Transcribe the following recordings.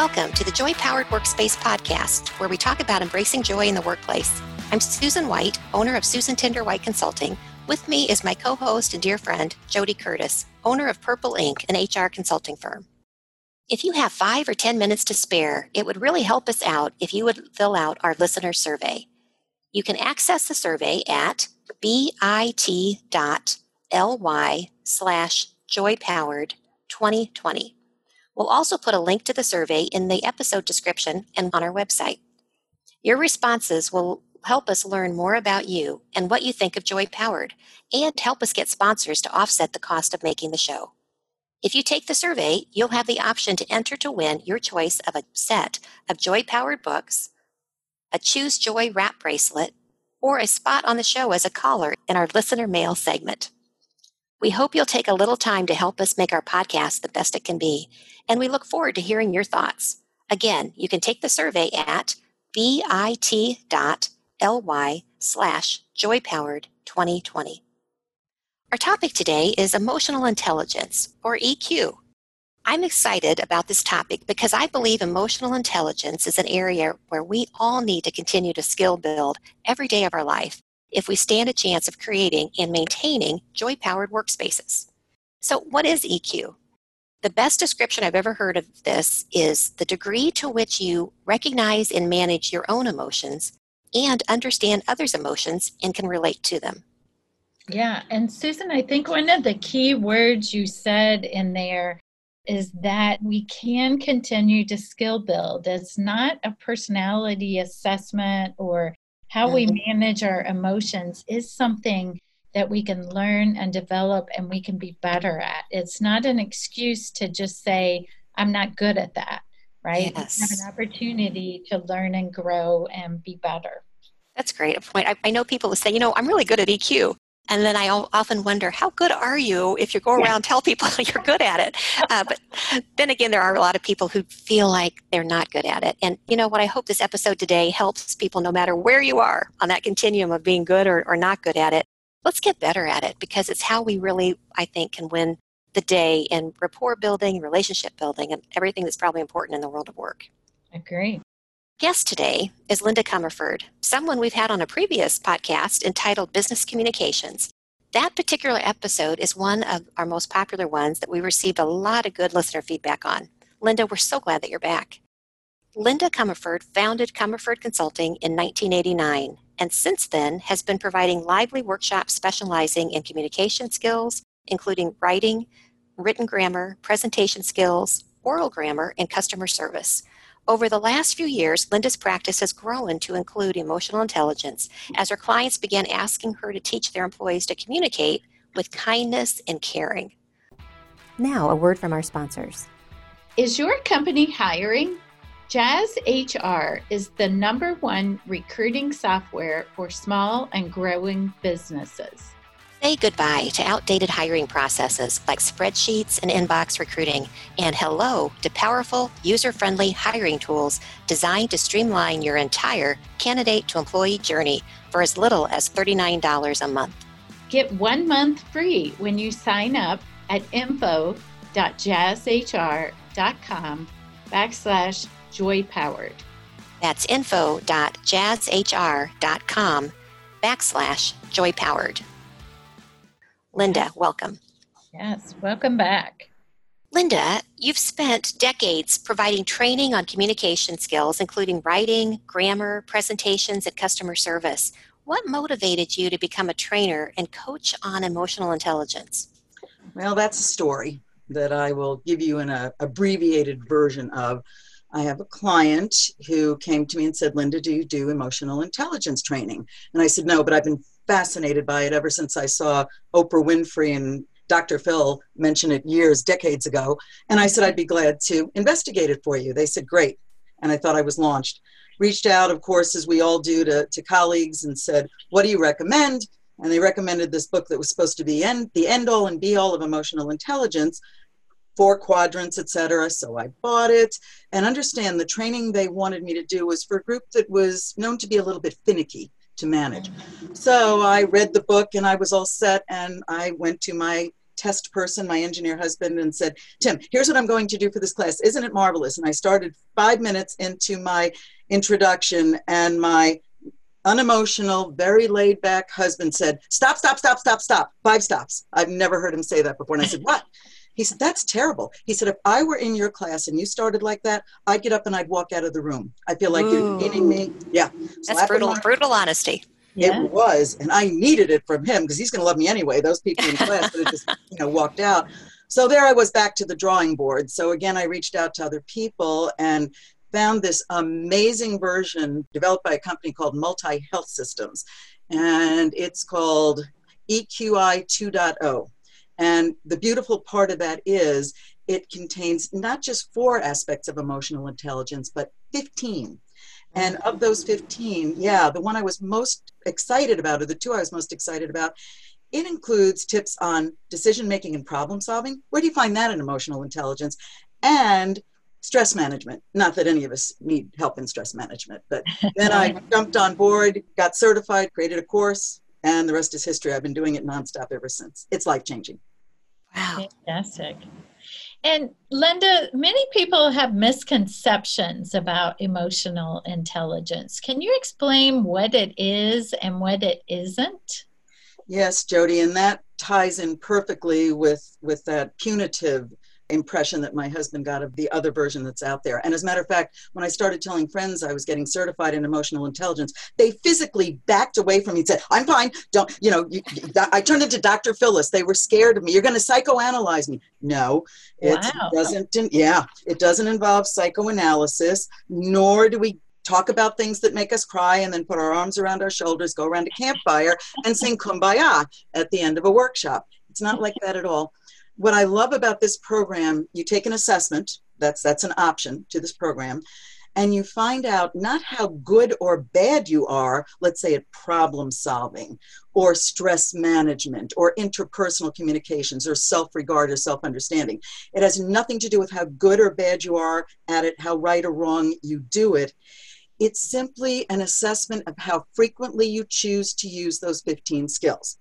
Welcome to the Joy Powered Workspace podcast, where we talk about embracing joy in the workplace. I'm Susan White, owner of Susan Tinder White Consulting. With me is my co host and dear friend, JoDee Curtis, owner of Purple Ink, an HR consulting firm. If you have five or 10 minutes to spare, it would really help us out if you would fill out our listener survey. You can access the survey at bit.ly slash joypowered 2020. We'll also put a link to the survey in the episode description and on our website. Your responses will help us learn more about you and what you think of Joy Powered and help us get sponsors to offset the cost of making the show. If you take the survey, you'll have the option to enter to win your choice of a set of Joy Powered books, a Choose Joy wrap bracelet, or a spot on the show as a caller in our listener mail segment. We hope you'll take a little time to help us make our podcast the best it can be, and we look forward to hearing your thoughts. Again, you can take the survey at bit.ly slash joypowered 2020. Our topic today is emotional intelligence, or EQ. I'm excited about this topic because I believe emotional intelligence is an area where we all need to continue to skill build every day of our life if we stand a chance of creating and maintaining joy powered workspaces. So, what is EQ? The best description I've ever heard of this is the degree to which you recognize and manage your own emotions and understand others' emotions and can relate to them. Yeah, and Susan, I think one of the key words you said in there is that we can continue to skill build. It's not a personality assessment or how we mm-hmm. manage our emotions is something that we can learn and develop and we can be better at. It's not an excuse to just say, I'm not good at that, right? Yes. have an opportunity to learn and grow and be better. That's great. A point. I, I know people will say, you know, I'm really good at EQ. And then I often wonder, how good are you if you go around and tell people you're good at it? Uh, but then again, there are a lot of people who feel like they're not good at it. And you know what? I hope this episode today helps people, no matter where you are on that continuum of being good or, or not good at it. Let's get better at it because it's how we really, I think, can win the day in rapport building, relationship building, and everything that's probably important in the world of work. Agree guest today is Linda Comerford, someone we've had on a previous podcast entitled Business Communications. That particular episode is one of our most popular ones that we received a lot of good listener feedback on. Linda, we're so glad that you're back. Linda Comerford founded Comerford Consulting in 1989 and since then has been providing lively workshops specializing in communication skills, including writing, written grammar, presentation skills, oral grammar, and customer service. Over the last few years, Linda's practice has grown to include emotional intelligence as her clients began asking her to teach their employees to communicate with kindness and caring. Now, a word from our sponsors. Is your company hiring? Jazz HR is the number one recruiting software for small and growing businesses. Say goodbye to outdated hiring processes like spreadsheets and inbox recruiting, and hello to powerful, user friendly hiring tools designed to streamline your entire candidate to employee journey for as little as $39 a month. Get one month free when you sign up at info.jazzhr.com backslash joypowered. That's info.jazzhr.com backslash joypowered. Linda, welcome. Yes, welcome back. Linda, you've spent decades providing training on communication skills, including writing, grammar, presentations, and customer service. What motivated you to become a trainer and coach on emotional intelligence? Well, that's a story that I will give you in an uh, abbreviated version of. I have a client who came to me and said, Linda, do you do emotional intelligence training? And I said, no, but I've been fascinated by it ever since I saw Oprah Winfrey and Dr. Phil mention it years, decades ago. And I said, I'd be glad to investigate it for you. They said, great. And I thought I was launched. Reached out, of course, as we all do, to, to colleagues and said, What do you recommend? And they recommended this book that was supposed to be end, the end all and be all of emotional intelligence, four quadrants, etc. So I bought it and understand the training they wanted me to do was for a group that was known to be a little bit finicky to manage. So I read the book and I was all set and I went to my test person, my engineer husband, and said, Tim, here's what I'm going to do for this class. Isn't it marvelous? And I started five minutes into my introduction, and my unemotional, very laid back husband said, Stop, stop, stop, stop, stop. Five stops. I've never heard him say that before. And I said, What? He said, That's terrible. He said, If I were in your class and you started like that, I'd get up and I'd walk out of the room. I feel like Ooh. you're beating me. Yeah. That's brutal, my- brutal honesty. Yeah. It was, and I needed it from him because he's going to love me anyway. Those people in class that just, you know, walked out. So there I was back to the drawing board. So again, I reached out to other people and found this amazing version developed by a company called Multi Health Systems, and it's called EQI 2.0. And the beautiful part of that is it contains not just four aspects of emotional intelligence, but 15. And of those 15, yeah, the one I was most excited about, or the two I was most excited about, it includes tips on decision making and problem solving. Where do you find that in emotional intelligence? And stress management. Not that any of us need help in stress management, but then I jumped on board, got certified, created a course, and the rest is history. I've been doing it nonstop ever since. It's life changing. Wow. Fantastic. And Linda, many people have misconceptions about emotional intelligence. Can you explain what it is and what it isn't? Yes, JoDee, and that ties in perfectly with with that punitive impression that my husband got of the other version that's out there. And as a matter of fact, when I started telling friends I was getting certified in emotional intelligence, they physically backed away from me and said, I'm fine. Don't, you know, you, I turned into Dr. Phyllis. They were scared of me. You're going to psychoanalyze me. No, it wow. doesn't. Yeah, it doesn't involve psychoanalysis, nor do we talk about things that make us cry and then put our arms around our shoulders, go around a campfire and sing kumbaya at the end of a workshop. It's not like that at all what I love about this program, you take an assessment, that's that's an option to this program, and you find out not how good or bad you are, let's say at problem solving or stress management or interpersonal communications or self-regard or self-understanding. It has nothing to do with how good or bad you are at it, how right or wrong you do it. It's simply an assessment of how frequently you choose to use those 15 skills.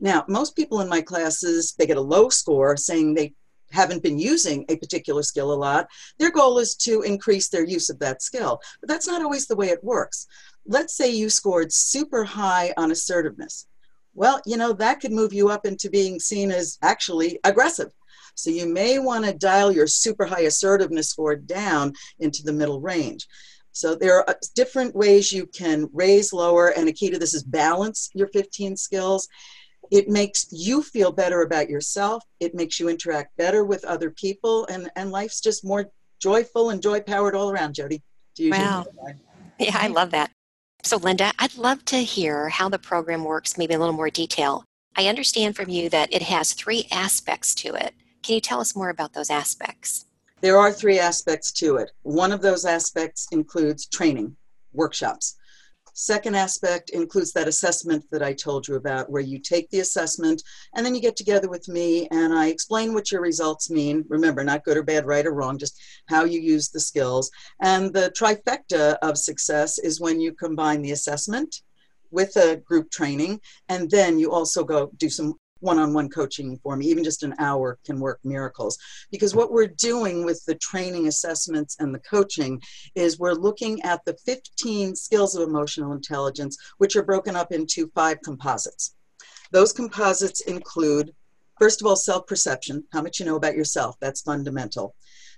Now, most people in my classes, they get a low score saying they haven't been using a particular skill a lot. Their goal is to increase their use of that skill. But that's not always the way it works. Let's say you scored super high on assertiveness. Well, you know, that could move you up into being seen as actually aggressive. So you may want to dial your super high assertiveness score down into the middle range. So there are uh, different ways you can raise, lower, and a key to this is balance your 15 skills it makes you feel better about yourself. It makes you interact better with other people. And and life's just more joyful and joy powered all around JoDee. Wow. yeah i love that. So linda i'd love to hear how the program works maybe a little more detail. I understand from you that it has three aspects to it. Can you tell us more about those aspects? There are three aspects to it. One of those aspects includes training workshops Second aspect includes that assessment that I told you about, where you take the assessment and then you get together with me and I explain what your results mean. Remember, not good or bad, right or wrong, just how you use the skills. And the trifecta of success is when you combine the assessment with a group training and then you also go do some one-on-one coaching for me even just an hour can work miracles. Because what we're doing with the training assessments and the coaching is we're looking at the 15 skills of emotional intelligence which are broken up into five composites. Those composites include first of all self-perception how much you know about yourself that's fundamental.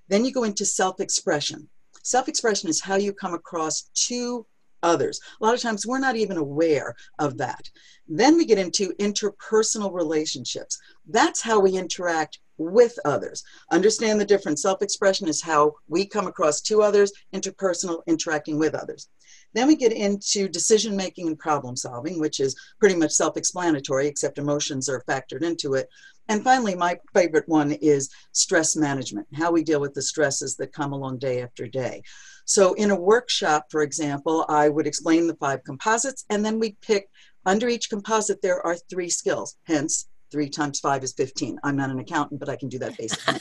Then you go into self-expression. Self-expression is how you come across to others. A lot of times we're not even aware of that. Then we get into interpersonal relationships. That's how we interact with others. Understand the difference. Self expression is how we come across to others, interpersonal, interacting with others. Then we get into decision making and problem solving, which is pretty much self explanatory, except emotions are factored into it. And finally, my favorite one is stress management, how we deal with the stresses that come along day after day. So, in a workshop, for example, I would explain the five composites, and then we'd pick under each composite, there are three skills. Hence, three times five is 15. I'm not an accountant, but I can do that basically.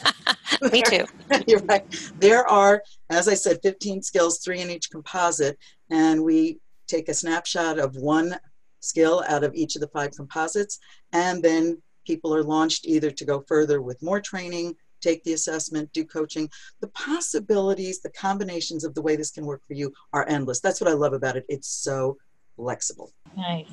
Me too. You're right. There are, as I said, 15 skills, three in each composite, and we take a snapshot of one skill out of each of the five composites and then people are launched either to go further with more training, take the assessment, do coaching. The possibilities, the combinations of the way this can work for you are endless. That's what I love about it. It's so flexible. Nice.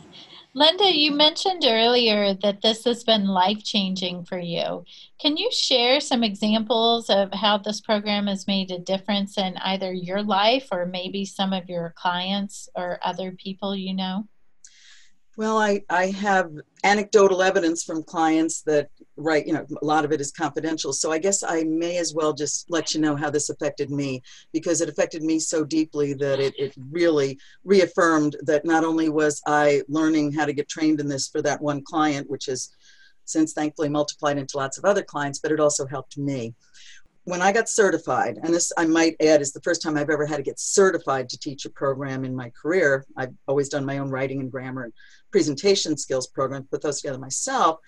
Linda, you mentioned earlier that this has been life changing for you. Can you share some examples of how this program has made a difference in either your life or maybe some of your clients or other people you know? Well, I, I have anecdotal evidence from clients that, right, you know, a lot of it is confidential. So I guess I may as well just let you know how this affected me because it affected me so deeply that it, it really reaffirmed that not only was I learning how to get trained in this for that one client, which has since thankfully multiplied into lots of other clients, but it also helped me when I got certified, and this I might add is the first time I've ever had to get certified to teach a program in my career. I've always done my own writing and grammar and presentation skills program, put those together myself.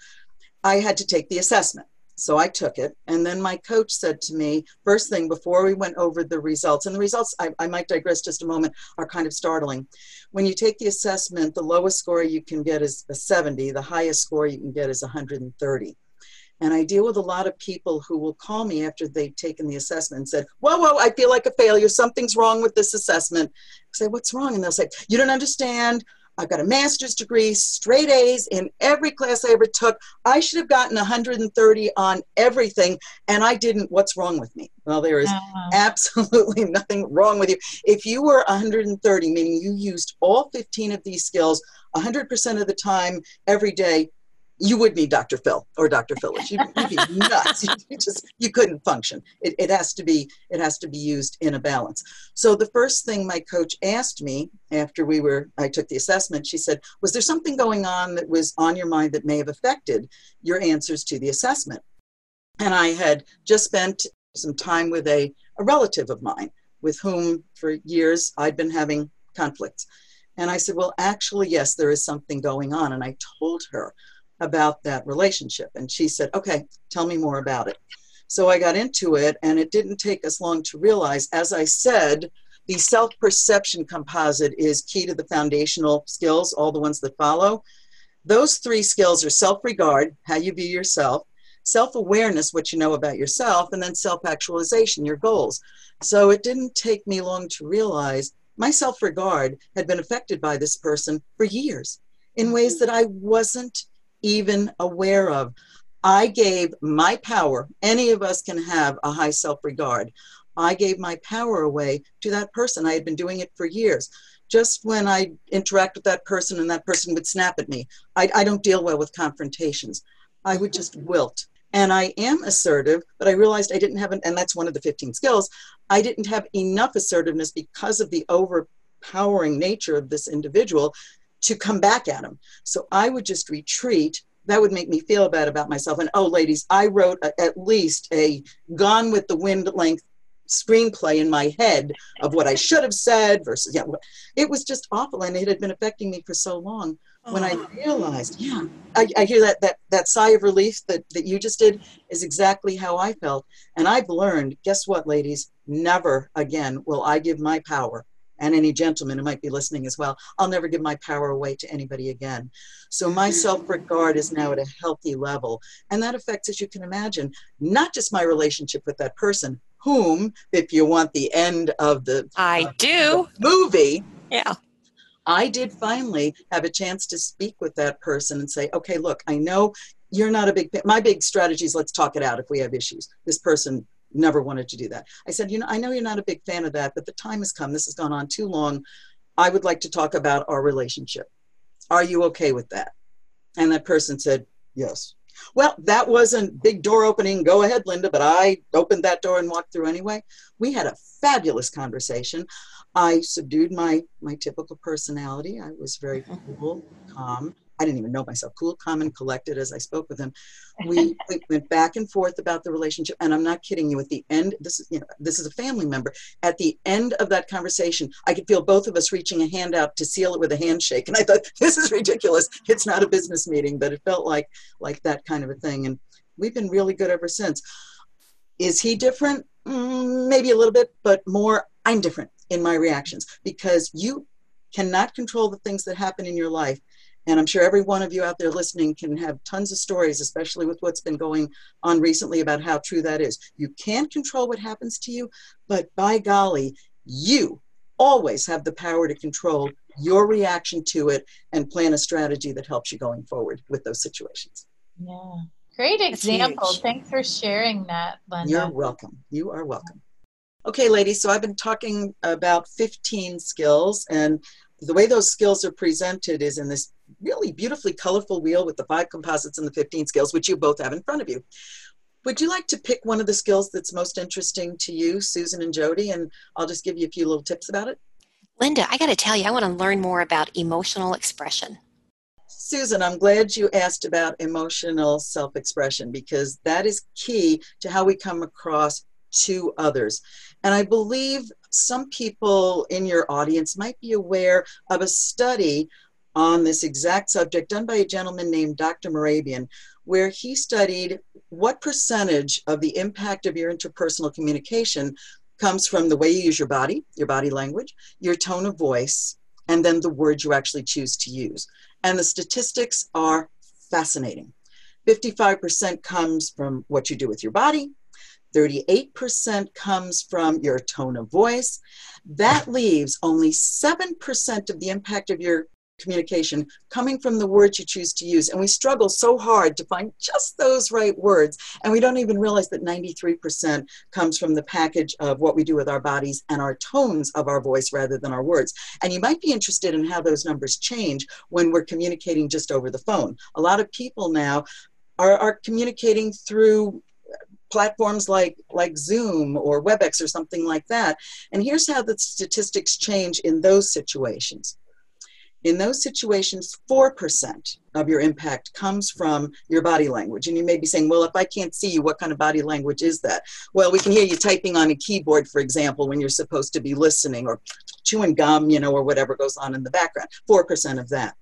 I had to take the assessment. So I took it. And then my coach said to me, first thing before we went over the results, and the results, I, I might digress just a moment, are kind of startling. When you take the assessment, the lowest score you can get is a 70, the highest score you can get is 130. And I deal with a lot of people who will call me after they've taken the assessment and said, Whoa, whoa, I feel like a failure. Something's wrong with this assessment. I say, What's wrong? And they'll say, You don't understand. I've got a master's degree, straight A's in every class I ever took. I should have gotten 130 on everything, and I didn't. What's wrong with me? Well, there is uh-huh. absolutely nothing wrong with you. If you were 130, meaning you used all 15 of these skills 100% of the time every day, you would need Dr. Phil or Dr. Phyllis. You'd, you'd be nuts. You just you couldn't function. It, it has to be it has to be used in a balance. So the first thing my coach asked me after we were I took the assessment, she said, "Was there something going on that was on your mind that may have affected your answers to the assessment?" And I had just spent some time with a, a relative of mine with whom for years I'd been having conflicts. And I said, Well, actually, yes, there is something going on. And I told her about that relationship. And she said, Okay, tell me more about it. So I got into it, and it didn't take us long to realize, as I said, the self perception composite is key to the foundational skills, all the ones that follow. Those three skills are self regard, how you view yourself, self awareness, what you know about yourself, and then self actualization, your goals. So it didn't take me long to realize my self regard had been affected by this person for years in ways mm-hmm. that I wasn't even aware of. I gave my power, any of us can have a high self regard. I gave my power away to that person. I had been doing it for years. Just when I interact with that person and that person would snap at me, I, I don't deal well with confrontations. I would just wilt. And I am assertive, but I realized I didn't have, an, and that's one of the 15 skills, I didn't have enough assertiveness because of the overpowering nature of this individual to come back at him. So I would just retreat. That would make me feel bad about myself. And oh, ladies, I wrote a, at least a Gone with the Wind length screenplay in my head of what I should have said versus, yeah, it was just awful. And it had been affecting me for so long. When I oh. realized, yeah, I, I hear that, that that sigh of relief that, that you just did is exactly how I felt. And I've learned, guess what, ladies? Never again will I give my power and any gentleman who might be listening as well, I'll never give my power away to anybody again. So my self regard is now at a healthy level. And that affects, as you can imagine, not just my relationship with that person, whom, if you want the end of the, I uh, do. The movie, yeah. I did finally have a chance to speak with that person and say, okay, look, I know you're not a big, my big strategy is let's talk it out if we have issues. This person never wanted to do that. I said, you know, I know you're not a big fan of that, but the time has come. This has gone on too long. I would like to talk about our relationship. Are you okay with that? And that person said, yes. Well, that wasn't big door opening. Go ahead, Linda, but I opened that door and walked through anyway. We had a fabulous conversation. I subdued my my typical personality. I was very cool, calm, I didn't even know myself, cool, calm, and collected as I spoke with him. We, we, went back and forth about the relationship, and I'm not kidding you. At the end, this is you know this is a family member. At the end of that conversation, I could feel both of us reaching a hand out to seal it with a handshake, and I thought this is ridiculous. It's not a business meeting, but it felt like like that kind of a thing, and we've been really good ever since. Is he different? Mm, maybe a little bit, but more. I'm different in my reactions because you cannot control the things that happen in your life And I'm sure every one of you out there listening can have tons of stories, especially with what's been going on recently about how true that is. You can't control what happens to you, but by golly, you always have the power to control your reaction to it and plan a strategy that helps you going forward with those situations. Yeah. Great example. Thanks for sharing that, Linda. You're welcome. You are welcome. Okay, ladies, so I've been talking about 15 skills, and the way those skills are presented is in this really beautifully colorful wheel with the five composites and the 15 skills, which you both have in front of you. Would you like to pick one of the skills that's most interesting to you, Susan and JoDee? And I'll just give you a few little tips about it. Linda, I got to tell you, I want to learn more about emotional expression. Susan, I'm glad you asked about emotional self expression because that is key to how we come across to others. And I believe some people in your audience might be aware of a study on this exact subject done by a gentleman named Dr. Mehrabian, where he studied what percentage of the impact of your interpersonal communication comes from the way you use your body, your body language, your tone of voice, and then the words you actually choose to use. And the statistics are fascinating. 55% comes from what you do with your body, 38% comes from your tone of voice. That leaves only 7% of the impact of your communication coming from the words you choose to use. And we struggle so hard to find just those right words. And we don't even realize that 93% comes from the package of what we do with our bodies and our tones of our voice rather than our words. And you might be interested in how those numbers change when we're communicating just over the phone. A lot of people now are, are communicating through platforms like like Zoom or WebEx or something like that. And here's how the statistics change in those situations. In those situations, 4% of your impact comes from your body language. And you may be saying, well, if I can't see you, what kind of body language is that? Well, we can hear you typing on a keyboard, for example, when you're supposed to be listening or chewing gum, you know, or whatever goes on in the background. 4% of that.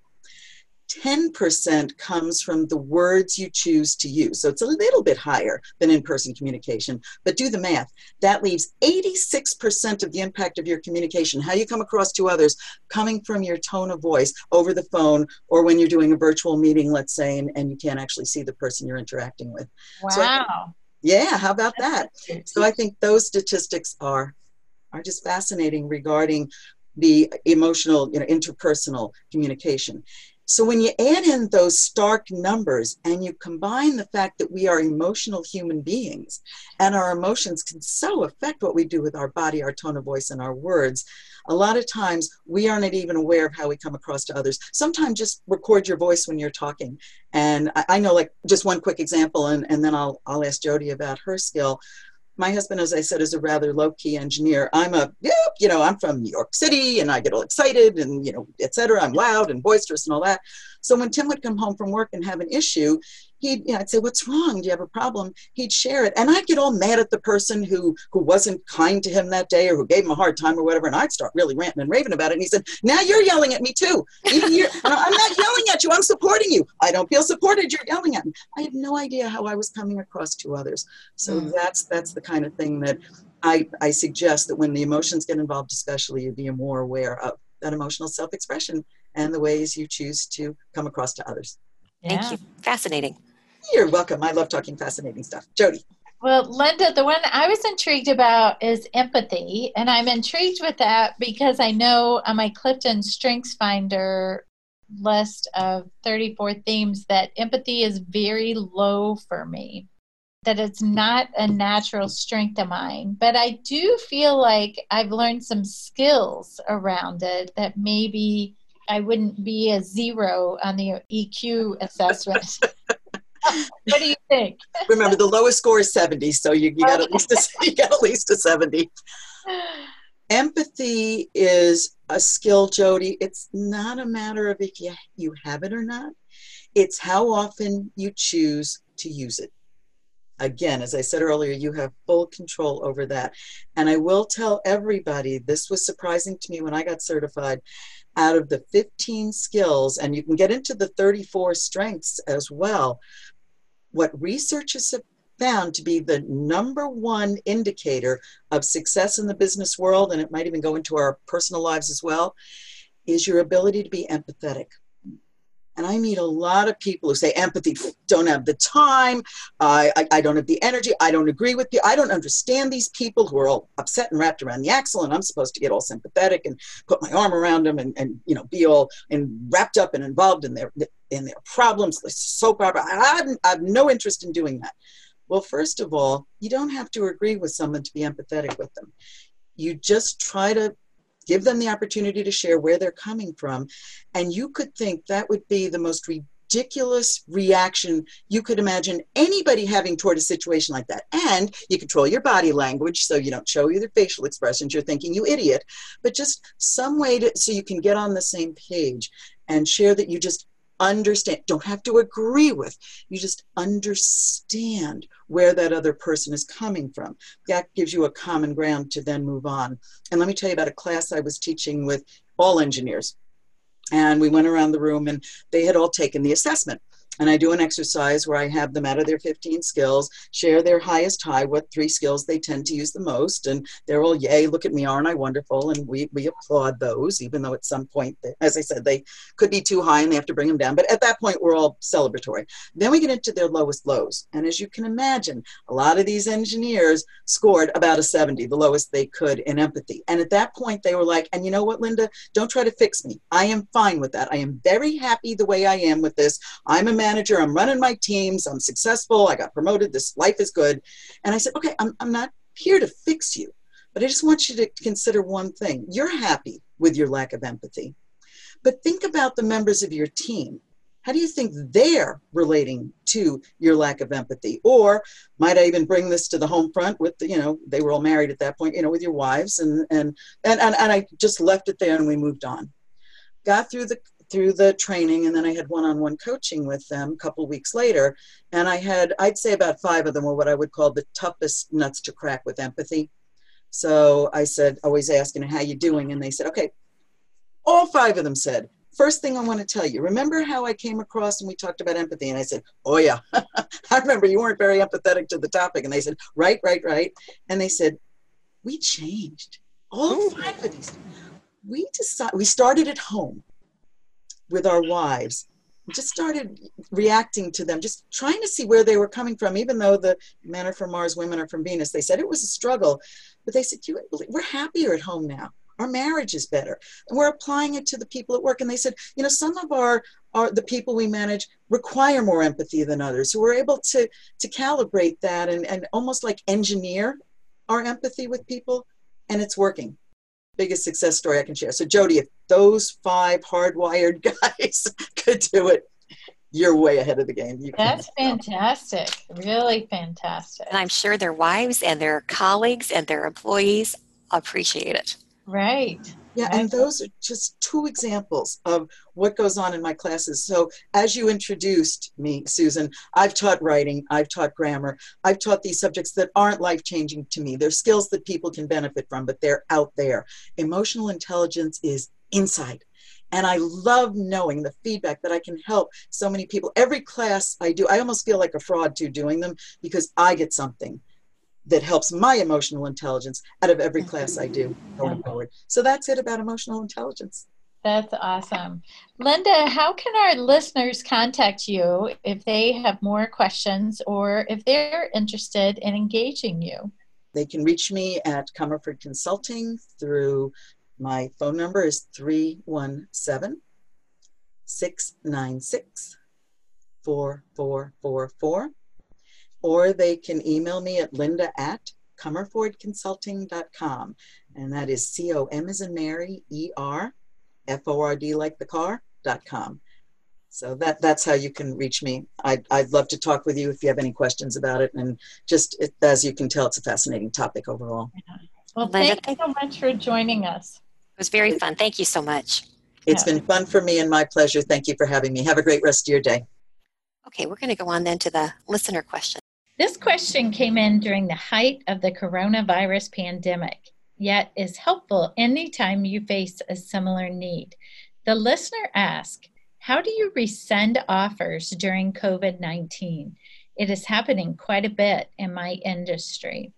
10% comes from the words you choose to use. So it's a little bit higher than in person communication, but do the math. That leaves 86% of the impact of your communication, how you come across to others, coming from your tone of voice over the phone or when you're doing a virtual meeting, let's say, and, and you can't actually see the person you're interacting with. Wow. So yeah, how about that? So I think those statistics are are just fascinating regarding the emotional, you know, interpersonal communication. So when you add in those stark numbers and you combine the fact that we are emotional human beings and our emotions can so affect what we do with our body, our tone of voice, and our words, a lot of times we aren't even aware of how we come across to others. Sometimes just record your voice when you're talking. And I, I know like just one quick example and, and then I'll, I'll ask JoDee about her skill my husband, as I said, is a rather low key engineer. I'm a, you know, I'm from New York City and I get all excited and, you know, et cetera. I'm loud and boisterous and all that. So when Tim would come home from work and have an issue, he'd, you know, I'd say, what's wrong? Do you have a problem? He'd share it. And I'd get all mad at the person who, who wasn't kind to him that day or who gave him a hard time or whatever. And I'd start really ranting and raving about it. And he said, now you're yelling at me too. I'm not yelling at you. I'm supporting you. I don't feel supported. You're yelling at me. I had no idea how I was coming across to others. So mm. that's, that's the kind of thing that I, I suggest that when the emotions get involved, especially you be more aware of that emotional self-expression and the ways you choose to come across to others. Yeah. Thank you. Fascinating. You're welcome. I love talking fascinating stuff. JoDee. Well, Linda, the one I was intrigued about is empathy. And I'm intrigued with that because I know on my Clifton Strengths Finder list of 34 themes that empathy is very low for me, that it's not a natural strength of mine. But I do feel like I've learned some skills around it that maybe I wouldn't be a zero on the EQ assessment. what do you think? Remember, the lowest score is 70, so you, you got at least a, you got at least a 70. Empathy is a skill, JoDee. It's not a matter of if you, you have it or not. It's how often you choose to use it. Again, as I said earlier, you have full control over that. And I will tell everybody this was surprising to me when I got certified out of the 15 skills, and you can get into the 34 strengths as well, what researchers have found to be the number one indicator of success in the business world, and it might even go into our personal lives as well, is your ability to be empathetic. And I meet a lot of people who say empathy, don't have the time, I, I, I don't have the energy, I don't agree with you, I don't understand these people who are all upset and wrapped around the axle, and I'm supposed to get all sympathetic and put my arm around them and, and you know be all and wrapped up and involved in their in their problems, so soap opera. I have, I have no interest in doing that. Well, first of all, you don't have to agree with someone to be empathetic with them. You just try to give them the opportunity to share where they're coming from. And you could think that would be the most ridiculous reaction you could imagine anybody having toward a situation like that. And you control your body language so you don't show your facial expressions. You're thinking, you idiot. But just some way to so you can get on the same page and share that you just understand, don't have to agree with, you just understand where that other person is coming from. That gives you a common ground to then move on. And let me tell you about a class I was teaching with all engineers. And we went around the room and they had all taken the assessment and I do an exercise where I have them out of their 15 skills share their highest high, what three skills they tend to use the most, and they're all, yay, look at me, aren't I wonderful? And we, we applaud those, even though at some point, they, as I said, they could be too high and they have to bring them down. But at that point, we're all celebratory. Then we get into their lowest lows. And as you can imagine, a lot of these engineers scored about a 70, the lowest they could in empathy. And at that point, they were like, and you know what, Linda, don't try to fix me. I am fine with that. I am very happy the way I am with this. I'm a manager. I'm running my teams. I'm successful. I got promoted. This life is good. And I said, okay, I'm, I'm not here to fix you, but I just want you to consider one thing. You're happy with your lack of empathy. But think about the members of your team. How do you think they're relating to your lack of empathy? Or might I even bring this to the home front with you know, they were all married at that point, you know, with your wives and and and and, and I just left it there and we moved on. Got through the through the training and then I had one-on-one coaching with them a couple weeks later. And I had I'd say about 5 of them were what I would call the toughest nuts to crack with empathy. So I said always asking how you doing? And they said okay. All 5 of them said first thing I want to tell you remember how I came across and we talked about empathy? And I said oh yeah. I remember you weren't very empathetic to the topic. And they said right right right. And they said we changed. All five of these we decided we started at home with our wives just started reacting to them, just trying to see where they were coming from, even though the men are from Mars, women are from Venus. They said it was a struggle, but they said, you, we're happier at home now. Our marriage is better. And we're applying it to the people at work. And they said, you know, some of our, our the people we manage require more empathy than others. So we're able to, to calibrate that and, and almost like engineer our empathy with people. And it's working biggest success story I can share. So, JoDee, if those five hardwired guys could do it, you're way ahead of the game. You That's fantastic. Really fantastic. And I'm sure their wives and their colleagues and their employees appreciate it. Right. Yeah, and those are just two examples of what goes on in my classes. So, as you introduced me, Susan, I've taught writing, I've taught grammar, I've taught these subjects that aren't life changing to me. They're skills that people can benefit from, but they're out there. Emotional intelligence is inside. And I love knowing the feedback that I can help so many people. Every class I do, I almost feel like a fraud to doing them because I get something that helps my emotional intelligence out of every class I do going forward. So that's it about emotional intelligence. That's awesome. Linda, how can our listeners contact you if they have more questions or if they're interested in engaging you? They can reach me at Comerford Consulting through my phone number is 317 696 4444 or they can email me at linda at comerfordconsulting.com. And that is C O M as in Mary, E R, F O R D like the car, dot com. So that, that's how you can reach me. I'd, I'd love to talk with you if you have any questions about it. And just it, as you can tell, it's a fascinating topic overall. Yeah. Well, thank you so much for joining us. It was very fun. Thank you so much. It's yeah. been fun for me and my pleasure. Thank you for having me. Have a great rest of your day. Okay, we're going to go on then to the listener question. This question came in during the height of the coronavirus pandemic, yet is helpful anytime you face a similar need. The listener asks, How do you rescind offers during COVID 19? It is happening quite a bit in my industry.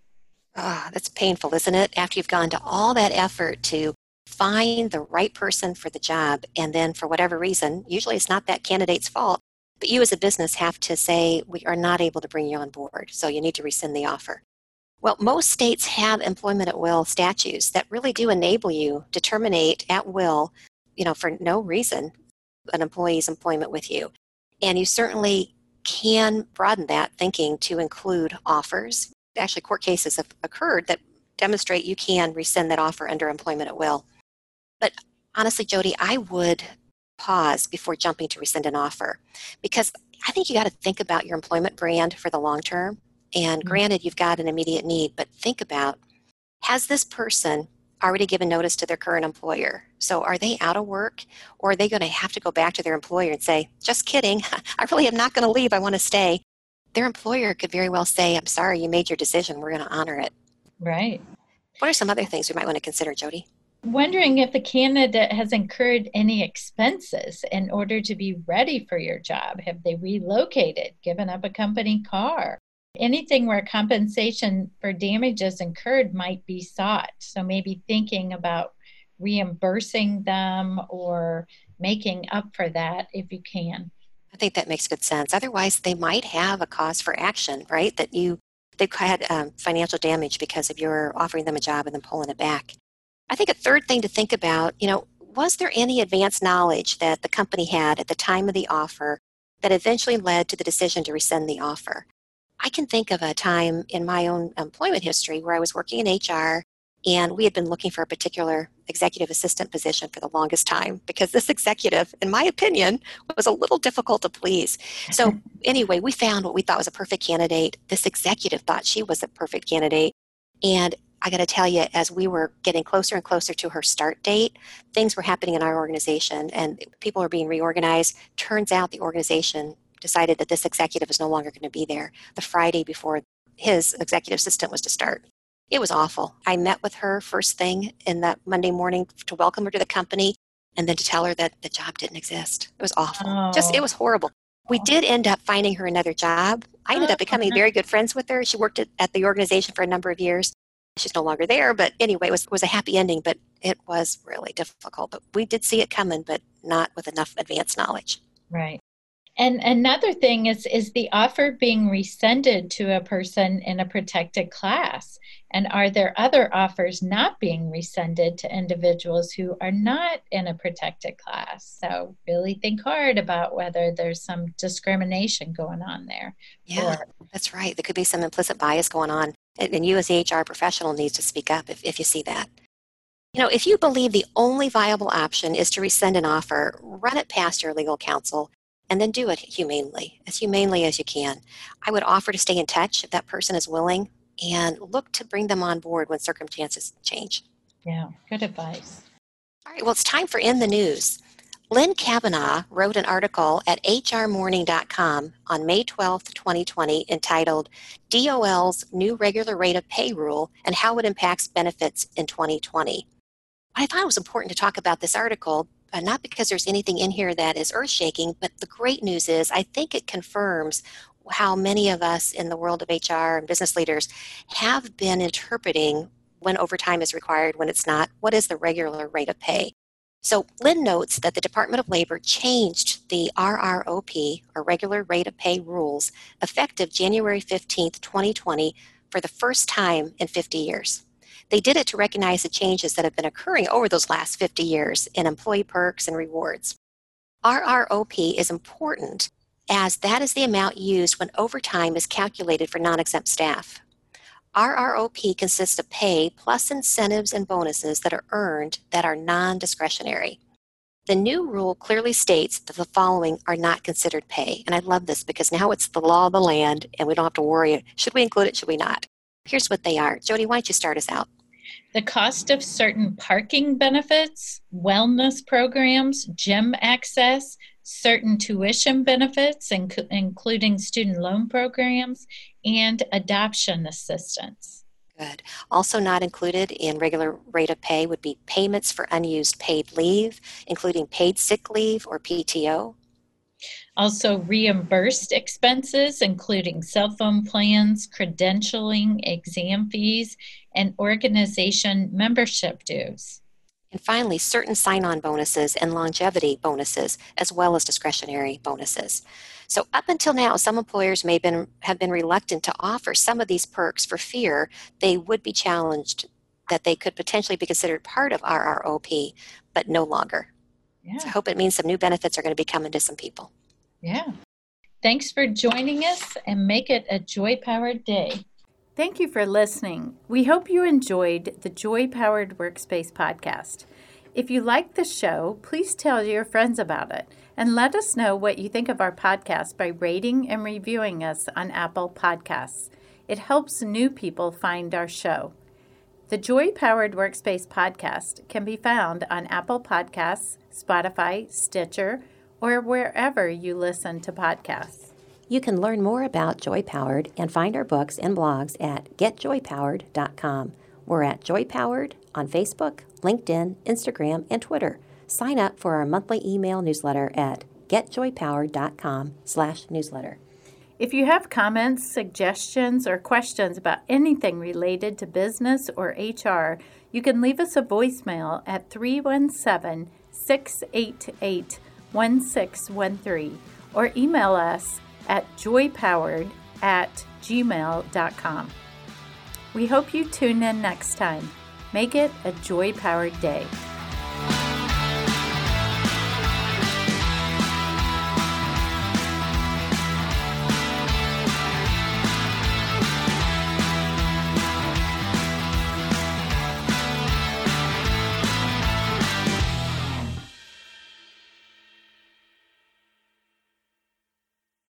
Ah, oh, that's painful, isn't it? After you've gone to all that effort to find the right person for the job, and then for whatever reason, usually it's not that candidate's fault, but you as a business have to say, we are not able to bring you on board, so you need to rescind the offer. Well, most states have employment at will statutes that really do enable you to terminate at will, you know, for no reason, an employee's employment with you. And you certainly can broaden that thinking to include offers. Actually, court cases have occurred that demonstrate you can rescind that offer under employment at will. But honestly, JoDee, I would pause before jumping to rescind an offer because I think you got to think about your employment brand for the long term. And mm-hmm. granted, you've got an immediate need, but think about has this person already given notice to their current employer? So are they out of work or are they going to have to go back to their employer and say, just kidding, I really am not going to leave, I want to stay? Their employer could very well say, I'm sorry, you made your decision, we're going to honor it. Right. What are some other things we might want to consider, JoDee? Wondering if the candidate has incurred any expenses in order to be ready for your job. Have they relocated, given up a company car? Anything where compensation for damages incurred might be sought. So maybe thinking about reimbursing them or making up for that if you can. I think that makes good sense. Otherwise, they might have a cause for action, right? That you they've had um, financial damage because of your offering them a job and then pulling it back. I think a third thing to think about, you know, was there any advanced knowledge that the company had at the time of the offer that eventually led to the decision to rescind the offer? I can think of a time in my own employment history where I was working in HR and we had been looking for a particular executive assistant position for the longest time because this executive, in my opinion, was a little difficult to please. So, anyway, we found what we thought was a perfect candidate. This executive thought she was a perfect candidate. And I got to tell you, as we were getting closer and closer to her start date, things were happening in our organization and people were being reorganized. Turns out the organization decided that this executive was no longer going to be there the Friday before his executive assistant was to start. It was awful. I met with her first thing in that Monday morning to welcome her to the company and then to tell her that the job didn't exist. It was awful. Oh. Just, it oh. was horrible. We did end up finding her another job. I ended oh, up oh, becoming very good friends with her. She worked at, at the organization for a number of years. She's no longer there, but anyway, it was, was a happy ending, but it was really difficult. But we did see it coming, but not with enough advanced knowledge. Right. And another thing is is the offer being rescinded to a person in a protected class? And are there other offers not being rescinded to individuals who are not in a protected class? So really think hard about whether there's some discrimination going on there. Yeah, or, that's right. There could be some implicit bias going on. And you as the HR professional needs to speak up if, if you see that. You know, if you believe the only viable option is to rescind an offer, run it past your legal counsel and then do it humanely, as humanely as you can. I would offer to stay in touch if that person is willing and look to bring them on board when circumstances change. Yeah, good advice. All right, well, it's time for In the News. Lynn Kavanaugh wrote an article at hrmorning.com on May 12, 2020, entitled DOL's New Regular Rate of Pay Rule and How It Impacts Benefits in 2020. I thought it was important to talk about this article uh, not because there's anything in here that is earth shaking, but the great news is I think it confirms how many of us in the world of HR and business leaders have been interpreting when overtime is required, when it's not, what is the regular rate of pay. So Lynn notes that the Department of Labor changed the RROP, or regular rate of pay rules, effective January 15, 2020, for the first time in 50 years. They did it to recognize the changes that have been occurring over those last 50 years in employee perks and rewards. RROP is important as that is the amount used when overtime is calculated for non exempt staff. RROP consists of pay plus incentives and bonuses that are earned that are non discretionary. The new rule clearly states that the following are not considered pay. And I love this because now it's the law of the land and we don't have to worry should we include it, should we not? Here's what they are. JoDee, why don't you start us out? the cost of certain parking benefits, wellness programs, gym access, certain tuition benefits, inc- including student loan programs, and adoption assistance. Good. Also, not included in regular rate of pay would be payments for unused paid leave, including paid sick leave or PTO. Also, reimbursed expenses, including cell phone plans, credentialing, exam fees, and organization membership dues. And finally, certain sign on bonuses and longevity bonuses, as well as discretionary bonuses. So, up until now, some employers may been, have been reluctant to offer some of these perks for fear they would be challenged that they could potentially be considered part of RROP, but no longer. Yeah. So I hope it means some new benefits are going to be coming to some people. Yeah. Thanks for joining us and make it a joy powered day. Thank you for listening. We hope you enjoyed the Joy Powered Workspace podcast. If you like the show, please tell your friends about it and let us know what you think of our podcast by rating and reviewing us on Apple Podcasts. It helps new people find our show. The Joy Powered Workspace podcast can be found on Apple Podcasts, Spotify, Stitcher, or wherever you listen to podcasts. You can learn more about Joy Powered and find our books and blogs at getjoypowered.com. We're at Joy Powered on Facebook, LinkedIn, Instagram, and Twitter. Sign up for our monthly email newsletter at getjoypowered.com/newsletter. If you have comments, suggestions, or questions about anything related to business or HR, you can leave us a voicemail at 317 688 1613 or email us at joypowered at gmail.com. We hope you tune in next time. Make it a joy powered day.